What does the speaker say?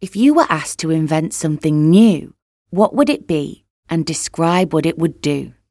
If you were asked to invent something new, what would it be and describe what it would do?